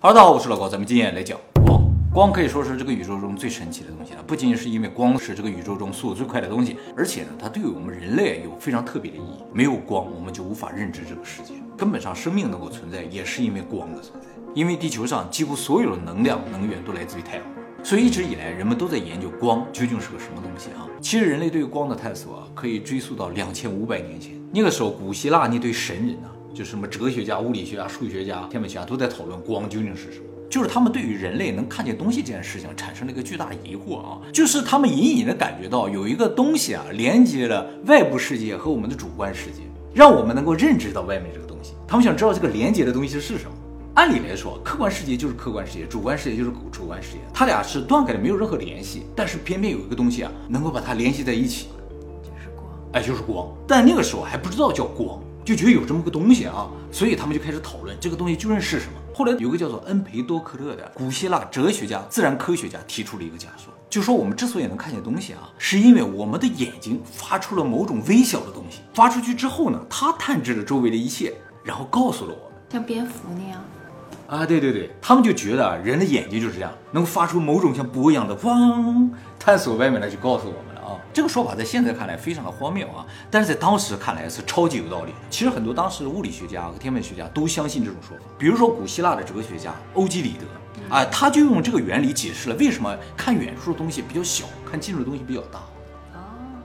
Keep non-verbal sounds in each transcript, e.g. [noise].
哈喽，大家好，我是老高，咱们今天来讲光。光可以说是这个宇宙中最神奇的东西了，不仅仅是因为光是这个宇宙中速度最快的东西，而且呢，它对我们人类有非常特别的意义。没有光，我们就无法认知这个世界。根本上，生命能够存在，也是因为光的存在。因为地球上几乎所有的能量能源都来自于太阳，所以一直以来人们都在研究光究竟是个什么东西啊。其实人类对于光的探索啊，可以追溯到两千五百年前。那个时候，古希腊那堆神人啊。就是什么哲学家、物理学家、数学家、天文学家都在讨论光究竟是什么。就是他们对于人类能看见东西这件事情产生了一个巨大的疑惑啊。就是他们隐隐的感觉到有一个东西啊，连接了外部世界和我们的主观世界，让我们能够认知到外面这个东西。他们想知道这个连接的东西是什么。按理来说，客观世界就是客观世界，主观世界就是主观世界，它俩是断开的，没有任何联系。但是偏偏有一个东西啊，能够把它联系在一起，就是光。哎，就是光。但那个时候还不知道叫光。就觉得有这么个东西啊，所以他们就开始讨论这个东西究竟是什么。后来有个叫做恩培多克勒的古希腊哲学家、自然科学家提出了一个假说，就说我们之所以能看见东西啊，是因为我们的眼睛发出了某种微小的东西，发出去之后呢，它探知了周围的一切，然后告诉了我们，像蝙蝠那样。啊，对对对，他们就觉得人的眼睛就是这样，能发出某种像波一样的汪，探索外面的就告诉我们。这个说法在现在看来非常的荒谬啊，但是在当时看来是超级有道理。其实很多当时的物理学家和天文学家都相信这种说法。比如说古希腊的哲学家欧几里得啊，他就用这个原理解释了为什么看远处的东西比较小，看近处的东西比较大。哦，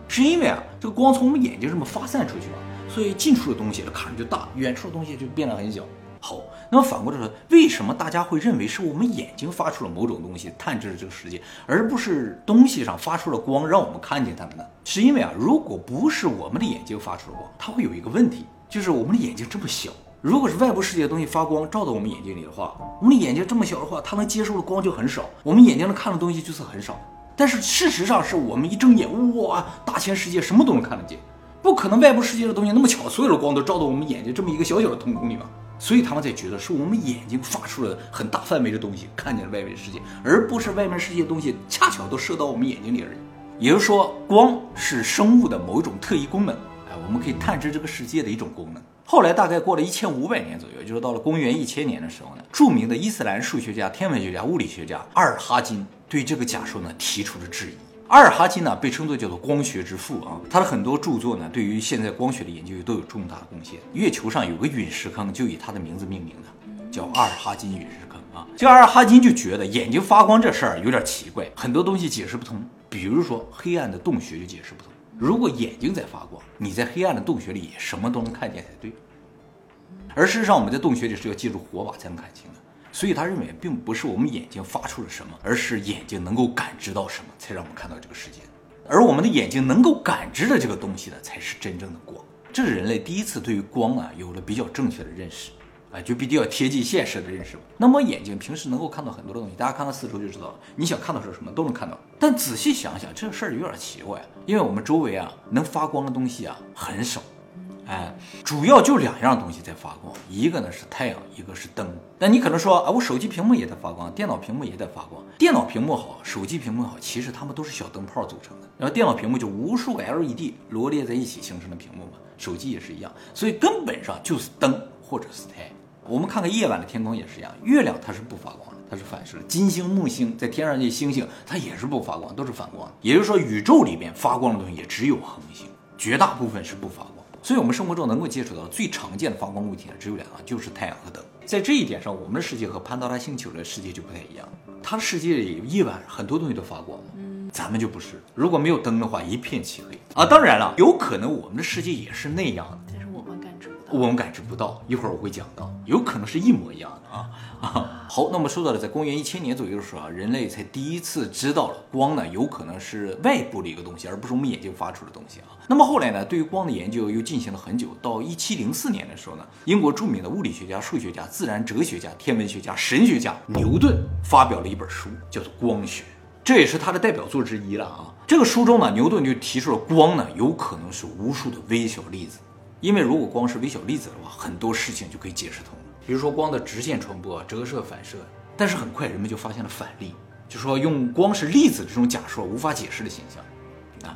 是因为啊，这个光从我们眼睛这么发散出去了，所以近处的东西看着就大，远处的东西就变得很小。好，那么反过来说，为什么大家会认为是我们眼睛发出了某种东西，探知了这个世界，而不是东西上发出了光，让我们看见它们呢？是因为啊，如果不是我们的眼睛发出了光，它会有一个问题，就是我们的眼睛这么小，如果是外部世界的东西发光照到我们眼睛里的话，我们的眼睛这么小的话，它能接受的光就很少，我们眼睛能看的东西就是很少。但是事实上是我们一睁眼，哇，大千世界什么都能看得见，不可能外部世界的东西那么巧，所有的光都照到我们眼睛这么一个小小的瞳孔里吧？所以他们才觉得是我们眼睛发出了很大范围的东西，看见了外面的世界，而不是外面世界的东西恰巧都射到我们眼睛里而已。也就是说，光是生物的某一种特异功能，哎，我们可以探知这个世界的一种功能。后来大概过了一千五百年左右，就是到了公元一千年的时候呢，著名的伊斯兰数学家、天文学家、物理学家阿尔哈金对这个假说呢提出了质疑。阿尔哈金呢，被称作叫做光学之父啊，他的很多著作呢，对于现在光学的研究都有重大的贡献。月球上有个陨石坑，就以他的名字命名的，叫阿尔哈金陨石坑啊。这阿尔哈金就觉得眼睛发光这事儿有点奇怪，很多东西解释不通。比如说黑暗的洞穴就解释不通。如果眼睛在发光，你在黑暗的洞穴里什么都能看见才对。而事实上，我们在洞穴里是要借助火把才能看清的。所以他认为，并不是我们眼睛发出了什么，而是眼睛能够感知到什么，才让我们看到这个世界。而我们的眼睛能够感知的这个东西呢，才是真正的光。这是人类第一次对于光啊有了比较正确的认识，啊，就比较贴近现实的认识。那么眼睛平时能够看到很多的东西，大家看看四周就知道了。你想看到是什么都能看到。但仔细想想，这事儿有点奇怪，因为我们周围啊能发光的东西啊很少。哎，主要就两样东西在发光，一个呢是太阳，一个是灯。那你可能说啊，我手机屏幕也在发光，电脑屏幕也在发光。电脑屏幕好，手机屏幕好，其实它们都是小灯泡组成的。然后电脑屏幕就无数个 LED 罗列在一起形成的屏幕嘛，手机也是一样。所以根本上就是灯或者是太阳。我们看看夜晚的天空也是一样，月亮它是不发光的，它是反射的。金星、木星在天上这些星星，它也是不发光，都是反光。也就是说，宇宙里面发光的东西也只有恒星，绝大部分是不发光。所以，我们生活中能够接触到最常见的发光物体呢，只有两个，就是太阳和灯。在这一点上，我们的世界和潘多拉星球的世界就不太一样。它的世界里夜晚很多东西都发光，嗯，咱们就不是。如果没有灯的话，一片漆黑啊。当然了，有可能我们的世界也是那样的。我们感知不到，一会儿我会讲到，有可能是一模一样的啊啊。好，那么说到了，在公元一千年左右的时候啊，人类才第一次知道了光呢，有可能是外部的一个东西，而不是我们眼睛发出的东西啊。那么后来呢，对于光的研究又进行了很久，到一七零四年的时候呢，英国著名的物理学家、数学家、自然哲学家、天文学家、神学家牛顿发表了一本书，叫做《光学》，这也是他的代表作之一了啊。这个书中呢，牛顿就提出了光呢，有可能是无数的微小粒子。因为如果光是微小粒子的话，很多事情就可以解释通了。比如说光的直线传播、折射、反射。但是很快人们就发现了反例，就说用光是粒子这种假说无法解释的现象啊。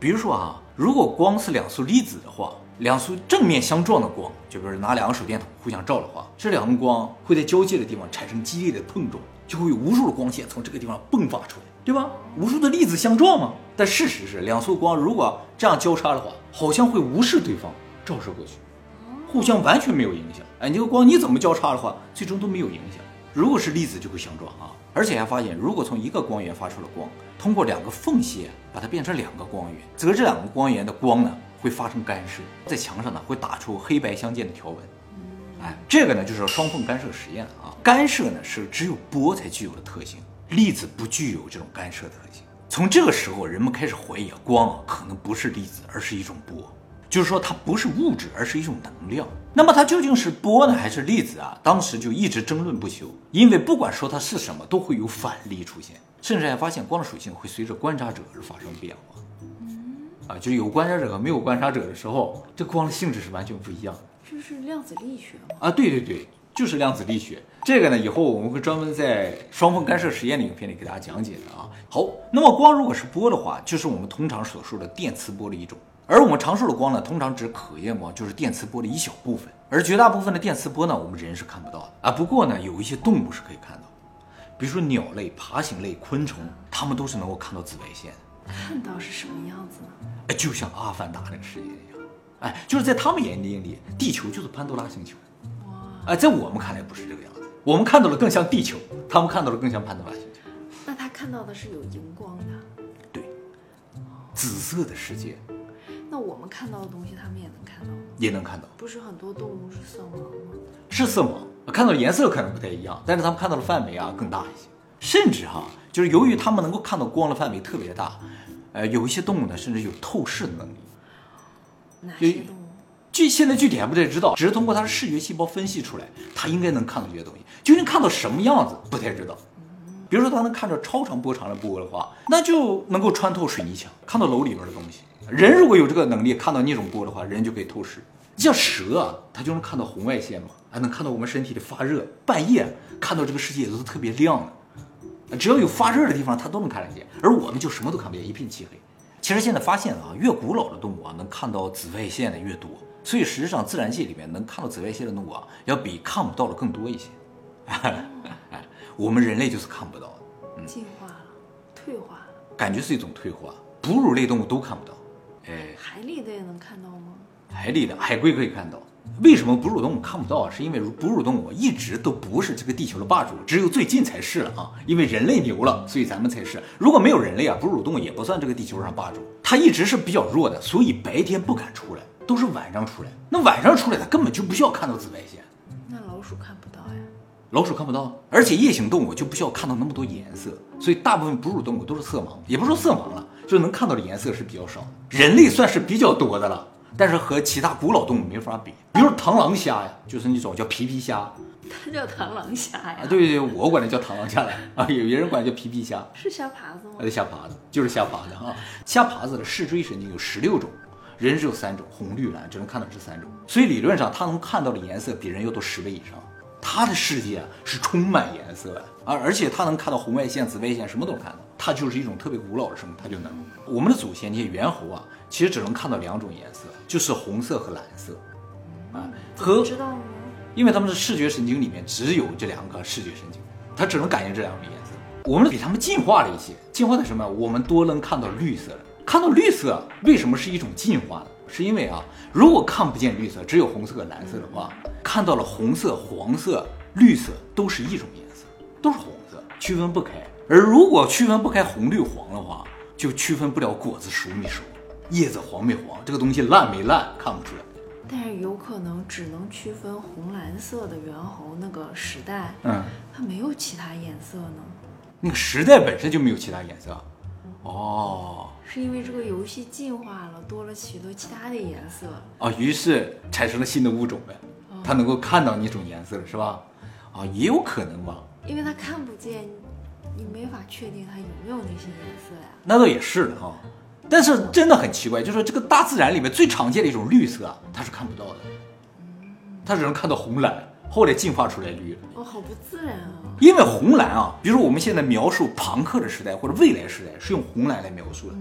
比如说啊，如果光是两束粒子的话，两束正面相撞的光，就比如拿两个手电筒互相照的话，这两个光会在交界的地方产生激烈的碰撞，就会有无数的光线从这个地方迸发出来，对吧？无数的粒子相撞嘛。但事实是，两束光如果这样交叉的话，好像会无视对方，照射过去，互相完全没有影响。哎，你这个光你怎么交叉的话，最终都没有影响。如果是粒子就会相撞啊，而且还发现，如果从一个光源发出了光，通过两个缝隙把它变成两个光源，则这两个光源的光呢会发生干涉，在墙上呢会打出黑白相间的条纹。哎，这个呢就是双缝干涉实验啊。干涉呢是只有波才具有的特性，粒子不具有这种干涉的特性。从这个时候，人们开始怀疑啊，光啊可能不是粒子，而是一种波。就是说它不是物质，而是一种能量。那么它究竟是波呢，还是粒子啊？当时就一直争论不休。因为不管说它是什么，都会有反例出现，甚至还发现光的属性会随着观察者而发生变化。啊，就是有观察者和没有观察者的时候，这光的性质是完全不一样的。这是量子力学吗？啊，对对对，就是量子力学。这个呢，以后我们会专门在双缝干涉实验的影片里给大家讲解的啊。好，那么光如果是波的话，就是我们通常所说的电磁波的一种。而我们常说的光呢，通常指可见光，就是电磁波的一小部分。而绝大部分的电磁波呢，我们人是看不到的啊。不过呢，有一些动物是可以看到，比如说鸟类、爬行类、昆虫，它们都是能够看到紫外线的。看到是什么样子呢？哎，就像阿凡达那个世界一样，哎，就是在他们眼睛里，地球就是潘多拉星球。哇，哎，在我们看来不是这个样子，我们看到的更像地球，他们看到的更像潘多拉星球。那他看到的是有荧光的，对，紫色的世界那我们看到的东西，他们也能看到吗？也能看到，不是很多动物是色盲吗？是色盲，看到的颜色可能不太一样，但是他们看到的范围啊更大一些，甚至哈，就是由于他们能够看到光的范围特别大，呃，有一些动物呢，甚至有透视的能力。哪就些动物？具现在具体还不太知道，只是通过它的视觉细胞分析出来，它应该能看到这些东西。究竟看到什么样子不太知道。比如说，它能看着超长波长的波的话，那就能够穿透水泥墙，看到楼里边的东西。人如果有这个能力看到那种波的话，人就可以透视。像蛇啊，它就能看到红外线嘛，还能看到我们身体的发热。半夜看到这个世界都是特别亮的，只要有发热的地方，它都能看得见。而我们就什么都看不见，一片漆黑。其实现在发现啊，越古老的动物啊，能看到紫外线的越多。所以实际上，自然界里面能看到紫外线的动物啊，要比看不到的更多一些。我们人类就是看不到的，进化了，退化了。感觉是一种退化。哺乳类动物都看不到，哎，海里的也能看到吗？海里的海龟可以看到。为什么哺乳动物看不到啊？是因为哺乳动物一直都不是这个地球的霸主，只有最近才是了啊！因为人类牛了，所以咱们才是。如果没有人类啊，哺乳动物也不算这个地球上霸主，它一直是比较弱的，所以白天不敢出来，都是晚上出来。那晚上出来，它根本就不需要看到紫外线。那老鼠看不到呀。老鼠看不到，而且夜行动物就不需要看到那么多颜色，所以大部分哺乳动物都是色盲，也不是说色盲了，就能看到的颜色是比较少的。人类算是比较多的了，但是和其他古老动物没法比。比如螳螂虾呀，就是那种叫皮皮虾啊，[laughs] 它叫螳螂虾呀。对对对，我管它叫螳螂虾来啊，有些人管它叫皮皮虾，[laughs] 是虾爬子吗？呃，虾爬子就是虾爬子啊。虾爬子的视锥神经有十六种，人只有三种，红绿蓝只能看到这三种，所以理论上它能看到的颜色比人要多十倍以上。它的世界是充满颜色的而，而且它能看到红外线、紫外线，什么都能看到。它就是一种特别古老的生物，它就能。我们的祖先那些猿猴啊，其实只能看到两种颜色，就是红色和蓝色啊，和知道呢？因为他们的视觉神经里面只有这两个视觉神经，它只能感应这两种颜色。我们比他们进化了一些，进化的什么？我们多能看到绿色了。看到绿色为什么是一种进化呢？是因为啊，如果看不见绿色，只有红色和蓝色的话，看到了红色、黄色、绿色都是一种颜色，都是红色，区分不开。而如果区分不开红绿黄的话，就区分不了果子熟没熟，叶子黄没黄，这个东西烂没烂看不出来。但是有可能只能区分红蓝色的猿猴那个时代，嗯，它没有其他颜色呢？那个时代本身就没有其他颜色。哦，是因为这个游戏进化了，多了许多其他的颜色。啊，于是产生了新的物种呗，它能够看到那种颜色了，是吧？啊，也有可能吧。因为它看不见，你没法确定它有没有那些颜色呀。那倒也是的哈，但是真的很奇怪，就是这个大自然里面最常见的一种绿色啊，它是看不到的，它只能看到红蓝，后来进化出来绿了。哦，好不自然啊！因为红蓝啊，比如说我们现在描述朋克的时代或者未来时代是用红蓝来描述的，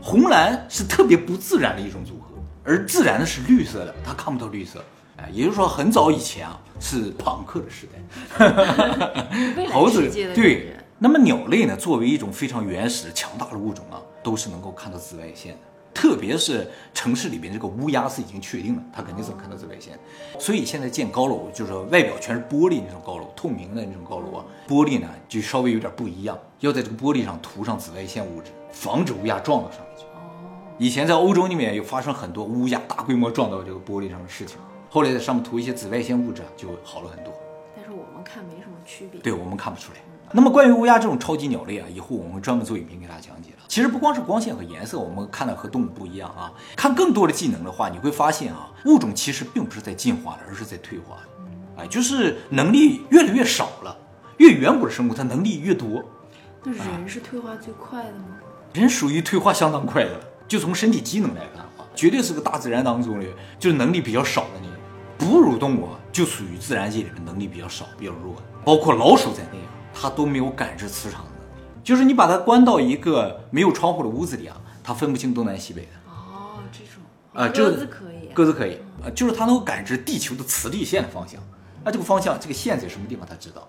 红蓝是特别不自然的一种组合，而自然的是绿色的，它看不到绿色。哎，也就是说，很早以前啊，是朋克的时代。[laughs] 未来猴子对。，那么鸟类呢，作为一种非常原始、强大的物种啊，都是能够看到紫外线的。特别是城市里边这个乌鸦是已经确定了，它肯定是能看到紫外线。所以现在建高楼，就是外表全是玻璃那种高楼，透明的那种高楼啊，玻璃呢就稍微有点不一样，要在这个玻璃上涂上紫外线物质，防止乌鸦撞到上面去。哦以前在欧洲那边有发生很多乌鸦大规模撞到这个玻璃上的事情，后来在上面涂一些紫外线物质啊就好了很多。但是我们看没区别。对我们看不出来。那么关于乌鸦这种超级鸟类啊，以后我们专门做影片给大家讲解了。其实不光是光线和颜色，我们看的和动物不一样啊。看更多的技能的话，你会发现啊，物种其实并不是在进化的，而是在退化的。哎，就是能力越来越少了。越远古的生物，它能力越多。那人是退化最快的吗？人属于退化相当快的了。就从身体机能来看啊，绝对是个大自然当中的就是能力比较少的那种。哺乳动物啊，就属于自然界里面能力比较少、比较弱的，包括老鼠在内啊，它都没有感知磁场的能力。就是你把它关到一个没有窗户的屋子里啊，它分不清东南西北的。哦，这种啊这个鸽子可以。鸽子可以啊，就是它能够感知地球的磁力线的方向。那这个方向，这个线在什么地方，它知道。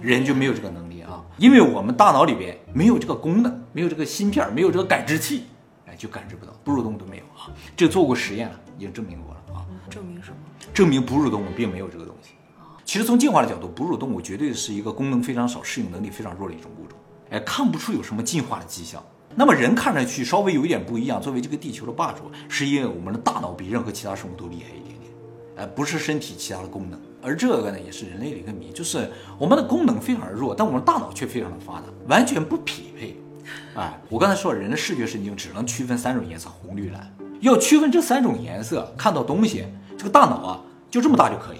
人就没有这个能力啊，因为我们大脑里边没有这个功能，没有这个芯片，没有这个感知器，哎，就感知不到。哺乳动物都没有啊，这做过实验了，已经证明过了啊，证明什么？证明哺乳动物并没有这个东西。其实从进化的角度，哺乳动物绝对是一个功能非常少、适应能力非常弱的一种物种，哎，看不出有什么进化的迹象。那么人看上去稍微有一点不一样，作为这个地球的霸主，是因为我们的大脑比任何其他生物都厉害一点点，哎，不是身体其他的功能。而这个呢，也是人类的一个谜，就是我们的功能非常弱，但我们大脑却非常的发达，完全不匹配。哎，我刚才说了，人的视觉神经只能区分三种颜色，红、绿、蓝。要区分这三种颜色，看到东西，这个大脑啊，就这么大就可以，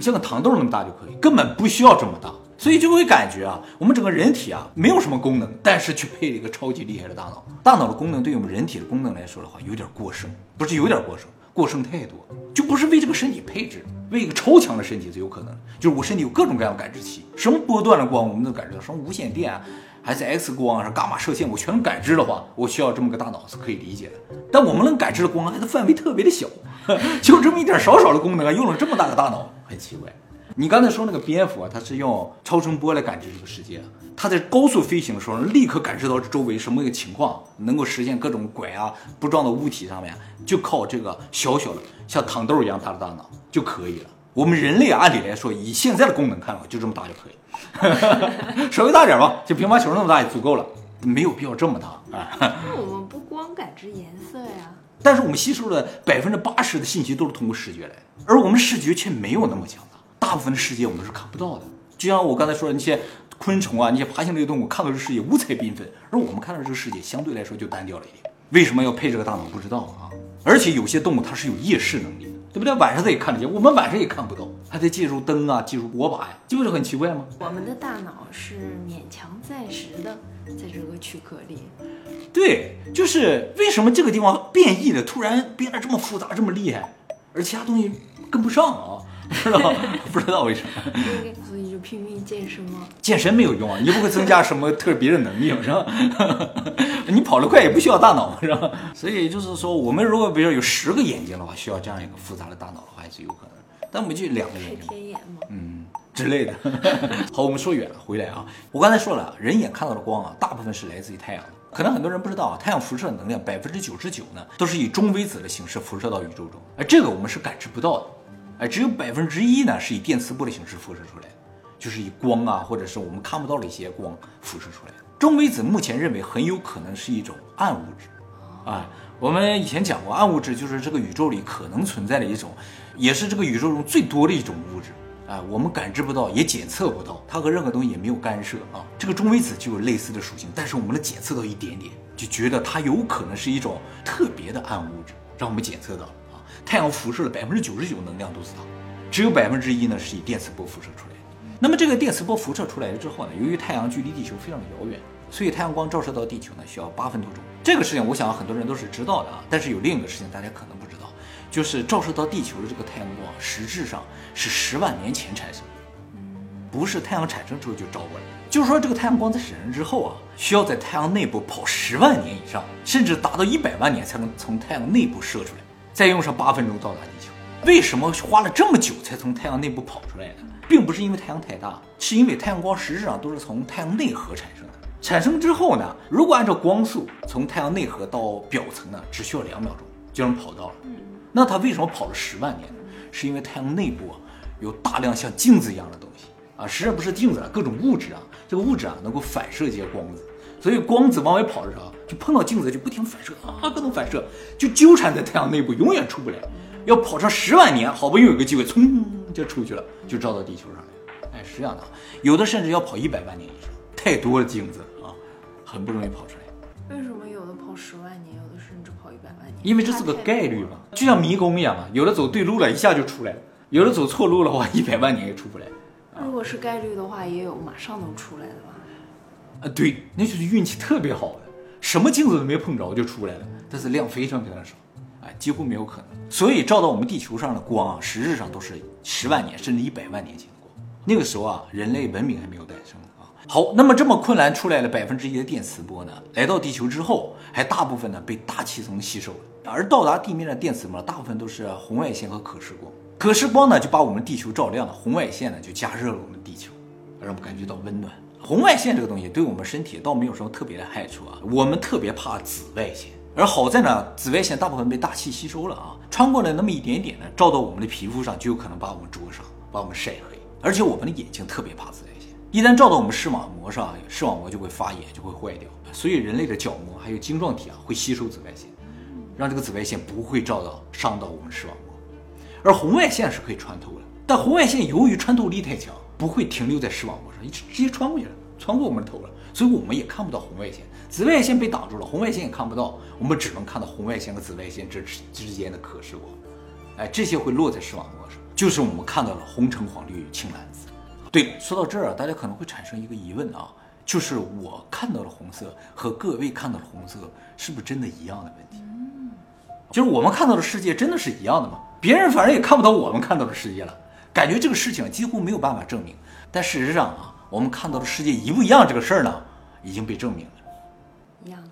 像个糖豆那么大就可以，根本不需要这么大。所以就会感觉啊，我们整个人体啊没有什么功能，但是却配了一个超级厉害的大脑。大脑的功能对于我们人体的功能来说的话，有点过剩，不是有点过剩，过剩太多，就不是为这个身体配置，为一个超强的身体最有可能。就是我身体有各种各样的感知器，什么波段的光我们都感知到，什么无线电啊，还是 X 光啊，什么伽马射线，我全感知的话，我需要这么个大脑是可以理解的。但我们能感知的光，它的范围特别的小，[laughs] 就这么一点少少的功能啊，用了这么大个大脑，很奇怪。你刚才说那个蝙蝠啊，它是用超声波来感知这个世界，它在高速飞行的时候，立刻感知到周围什么一个情况，能够实现各种拐啊，不撞到物体上面，就靠这个小小的像糖豆一样大的大脑就可以了。我们人类按理来说，以现在的功能看的话，就这么大就可以，[laughs] 稍微大点吧，就乒乓球那么大也足够了，没有必要这么大啊。那 [laughs] 我们不光感知颜色呀，但是我们吸收的百分之八十的信息都是通过视觉来的，而我们视觉却没有那么强大。大部分的世界我们是看不到的，就像我刚才说的那些昆虫啊，那些爬行类动物看到这世界五彩缤纷，而我们看到这个世界相对来说就单调了一点。为什么要配这个大脑？不知道啊。而且有些动物它是有夜视能力的，对不对？晚上他也看得见，我们晚上也看不到，还得借助灯啊，借助火把呀，这不是很奇怪吗？我们的大脑是勉强暂时的在这个躯壳里。对，就是为什么这个地方变异的突然变得这么复杂，这么厉害，而其他东西跟不上啊？不知道，不知道为什么。所以就拼命健身吗？健身没有用啊，你不会增加什么特别的能力，是吧？[laughs] 你跑得快也不需要大脑，是吧？所以就是说，我们如果比如说有十个眼睛的话，需要这样一个复杂的大脑的话，还是有可能。但我们就两个眼睛，天眼吗？嗯之类的。[laughs] 好，我们说远了，回来啊。我刚才说了，人眼看到的光啊，大部分是来自于太阳的。可能很多人不知道啊，太阳辐射的能量百分之九十九呢，都是以中微子的形式辐射到宇宙中，而这个我们是感知不到的。哎，只有百分之一呢是以电磁波的形式辐射出来的，就是以光啊，或者是我们看不到的一些光辐射出来的。中微子目前认为很有可能是一种暗物质，啊，我们以前讲过，暗物质就是这个宇宙里可能存在的一种，也是这个宇宙中最多的一种物质。啊，我们感知不到，也检测不到，它和任何东西也没有干涉啊。这个中微子就有类似的属性，但是我们能检测到一点点，就觉得它有可能是一种特别的暗物质，让我们检测到了啊。太阳辐射的百分之九十九能量都是它，只有百分之一呢是以电磁波辐射出来的。那么这个电磁波辐射出来了之后呢，由于太阳距离地球非常的遥远，所以太阳光照射到地球呢需要八分多钟。这个事情我想很多人都是知道的啊，但是有另一个事情大家可能不知道，就是照射到地球的这个太阳光实质上是十万年前产生的，不是太阳产生之后就照过来的。就是说这个太阳光在产生之后啊，需要在太阳内部跑十万年以上，甚至达到一百万年才能从太阳内部射出来，再用上八分钟到达地球。为什么花了这么久才从太阳内部跑出来呢？并不是因为太阳太大，是因为太阳光实质上都是从太阳内核产生的。产生之后呢，如果按照光速从太阳内核到表层呢，只需要两秒钟就能跑到了。那它为什么跑了十万年呢？是因为太阳内部啊有大量像镜子一样的东西啊，实际上不是镜子啊，各种物质啊，这个物质啊能够反射一些光子，所以光子往外跑的时候就碰到镜子就不停反射啊，各种反射就纠缠在太阳内部，永远出不来。要跑上十万年，好不容易有个机会，噌就出去了，就照到地球上来。哎，是这样的，有的甚至要跑一百万年以上，太多了镜子啊，很不容易跑出来。为什么有的跑十万年，有的甚至跑一百万年？因为这是个概率嘛，就像迷宫一样嘛，有的走对路了，一下就出来了；有的走错路的话，一百万年也出不来。如果是概率的话，也有马上能出来的吧？啊，对，那就是运气特别好的，什么镜子都没碰着就出来了，但是量非常非常少。哎，几乎没有可能。所以照到我们地球上的光啊，实质上都是十万年甚至一百万年前的光。那个时候啊，人类文明还没有诞生啊。好，那么这么困难出来了百分之一的电磁波呢，来到地球之后，还大部分呢被大气层吸收了。而到达地面的电磁波，大部分都是红外线和可视光。可视光呢，就把我们地球照亮了；红外线呢，就加热了我们地球，让我们感觉到温暖。红外线这个东西对我们身体倒没有什么特别的害处啊，我们特别怕紫外线。而好在呢，紫外线大部分被大气吸收了啊，穿过来那么一点点呢，照到我们的皮肤上，就有可能把我们灼伤，把我们晒黑。而且我们的眼睛特别怕紫外线，一旦照到我们视网膜上，视网膜就会发炎，就会坏掉。所以人类的角膜还有晶状体啊，会吸收紫外线，让这个紫外线不会照到伤到我们视网膜。而红外线是可以穿透的，但红外线由于穿透力太强，不会停留在视网膜上，直直接穿过去了，穿过我们的头了，所以我们也看不到红外线。紫外线被挡住了，红外线也看不到，我们只能看到红外线和紫外线之之间的可视光。哎，这些会落在视网膜上，就是我们看到了红橙黄绿青蓝紫。对，说到这儿啊，大家可能会产生一个疑问啊，就是我看到了红色和各位看到的红色是不是真的一样的问题？就是我们看到的世界真的是一样的吗？别人反正也看不到我们看到的世界了，感觉这个事情几乎没有办法证明。但事实上啊，我们看到的世界一不一样这个事儿呢，已经被证明了。一样的，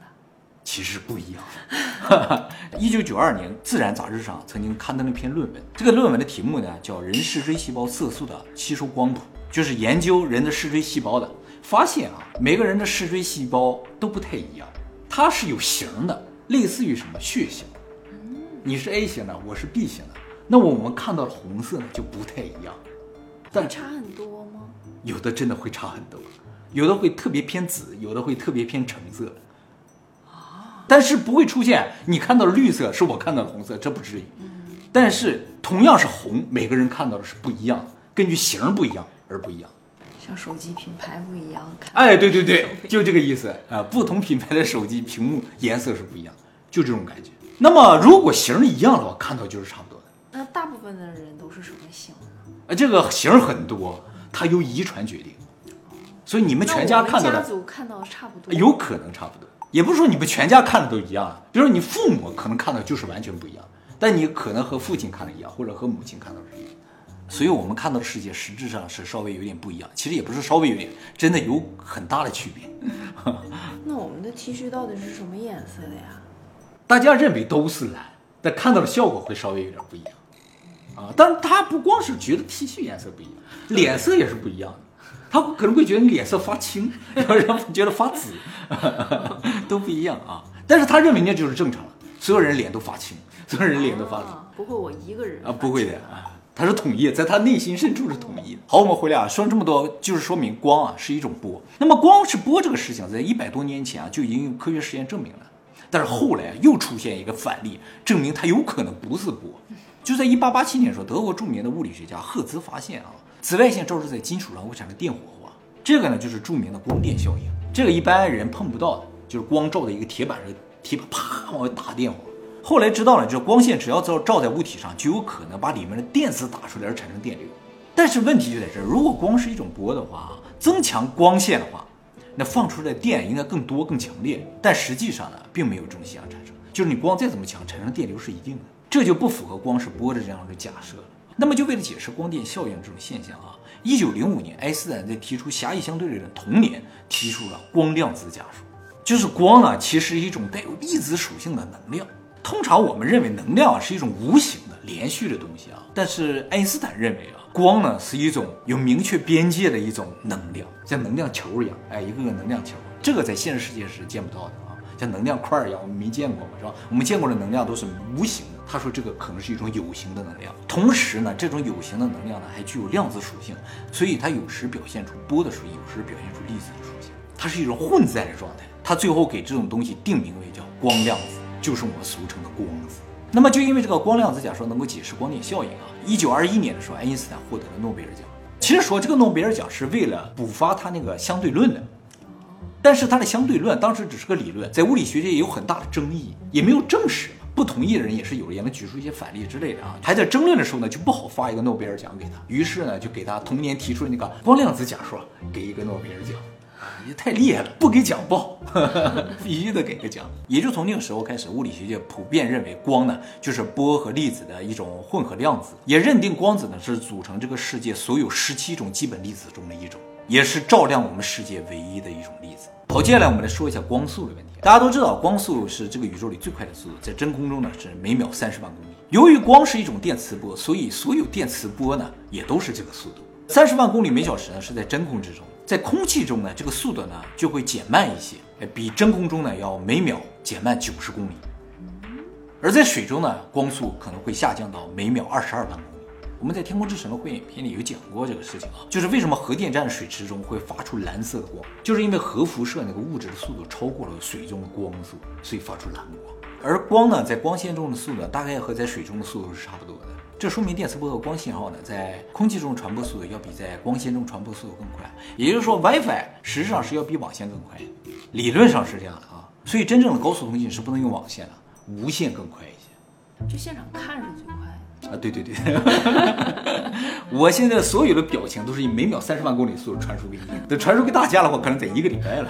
其实不一样。[laughs] 一九九二年，《自然》杂志上曾经刊登了一篇论文，这个论文的题目呢叫《人视锥细胞色素的吸收光谱》，就是研究人的视锥细胞的。发现啊，每个人的视锥细胞都不太一样，它是有形的，类似于什么血型。你是 A 型的，我是 B 型的，那我们看到的红色呢就不太一样。但差很多吗？有的真的会差很多，有的会特别偏紫，有的会特别偏橙色。但是不会出现你看到的绿色是我看到的红色，这不至于。但是同样是红，每个人看到的是不一样的，根据型儿不一样而不一样。像手机品牌不一样，看哎，对对对，就这个意思啊。不同品牌的手机屏幕颜色是不一样，就这种感觉。那么如果型儿一样的话，看到就是差不多的。那大部分的人都是什么型呢？啊，这个型儿很多，它由遗传决定，所以你们全家看到的家族看到差不多，有可能差不多，也不是说你们全家看的都一样啊。比如说你父母可能看到就是完全不一样，但你可能和父亲看的一样，或者和母亲看到的是一样。所以我们看到的世界实质上是稍微有点不一样，其实也不是稍微有点，真的有很大的区别。[laughs] 那我们的 T 恤到底是什么颜色的呀？大家认为都是蓝，但看到的效果会稍微有点不一样啊。但是他不光是觉得 T 恤颜色不一样，脸色也是不一样的。他可能会觉得你脸色发青，然后让觉得发紫，都不一样啊。但是他认为那就是正常了，所有人脸都发青，所有人脸都发紫啊不过我一个人啊，不会的啊。他是统一，在他内心深处是统一的。好，我们回来啊，说了这么多，就是说明光啊是一种波。那么光是波这个事情，在一百多年前啊就已经用科学实验证明了。但是后来又出现一个反例，证明它有可能不是波。就在一八八七年的时候，德国著名的物理学家赫兹发现啊，紫外线照射在金属上会产生电火花，这个呢就是著名的光电效应。这个一般人碰不到的，就是光照在一个铁板上，铁板啪往外打电火。后来知道了，就是光线只要照照在物体上，就有可能把里面的电子打出来而产生电流。但是问题就在这儿，如果光是一种波的话，增强光线的话，那放出来的电应该更多更强烈。但实际上呢，并没有这种现象产生，就是你光再怎么强，产生电流是一定的，这就不符合光是波的这样的假设了。那么就为了解释光电效应这种现象啊，一九零五年，爱因斯坦在提出狭义相对论的同年，提出了光量子假说，就是光啊，其实是一种带有粒子属性的能量。通常我们认为能量啊是一种无形的连续的东西啊，但是爱因斯坦认为啊，光呢是一种有明确边界的一种能量，像能量球一样，哎，一个个能量球，这个在现实世界是见不到的啊，像能量块一样，我们没见过嘛，是吧？我们见过的能量都是无形的。他说这个可能是一种有形的能量，同时呢，这种有形的能量呢还具有量子属性，所以它有时表现出波的属性，有时表现出粒子的属性，它是一种混在的状态。他最后给这种东西定名为叫光量子，就是我们俗称的光子。那么就因为这个光量子假说能够解释光电效应啊，一九二一年的时候，爱因斯坦获得了诺贝尔奖。其实说这个诺贝尔奖是为了补发他那个相对论的，但是他的相对论当时只是个理论，在物理学界也有很大的争议，也没有证实。不同意的人也是有，也能举出一些反例之类的啊。还在争论的时候呢，就不好发一个诺贝尔奖给他。于是呢，就给他同年提出的那个光量子假说，给一个诺贝尔奖。也太厉害了，不给奖不好，[laughs] 必须得给个奖。也就从那个时候开始，物理学界普遍认为光呢就是波和粒子的一种混合量子，也认定光子呢是组成这个世界所有十七种基本粒子中的一种，也是照亮我们世界唯一的一种粒子。好，接下来我们来说一下光速的问题。大家都知道，光速是这个宇宙里最快的速度，在真空中呢是每秒三十万公里。由于光是一种电磁波，所以所有电磁波呢也都是这个速度，三十万公里每小时呢是在真空之中。在空气中呢，这个速度呢就会减慢一些，比真空中呢要每秒减慢九十公里。而在水中呢，光速可能会下降到每秒二十二万公里。我们在《天空之城》的会影片里有讲过这个事情啊，就是为什么核电站水池中会发出蓝色的光，就是因为核辐射那个物质的速度超过了水中的光速，所以发出蓝光。而光呢，在光线中的速度大概和在水中的速度是差不多的。这说明电磁波和光信号呢，在空气中的传播速度要比在光纤中传播速度更快。也就是说，WiFi 实际上是要比网线更快，理论上是这样的啊。所以真正的高速通信是不能用网线的，无线更快一些。就现场看是最快啊！对对对，[laughs] 我现在所有的表情都是以每秒三十万公里速度传输给你，等传输给大家的话可能得一个礼拜了。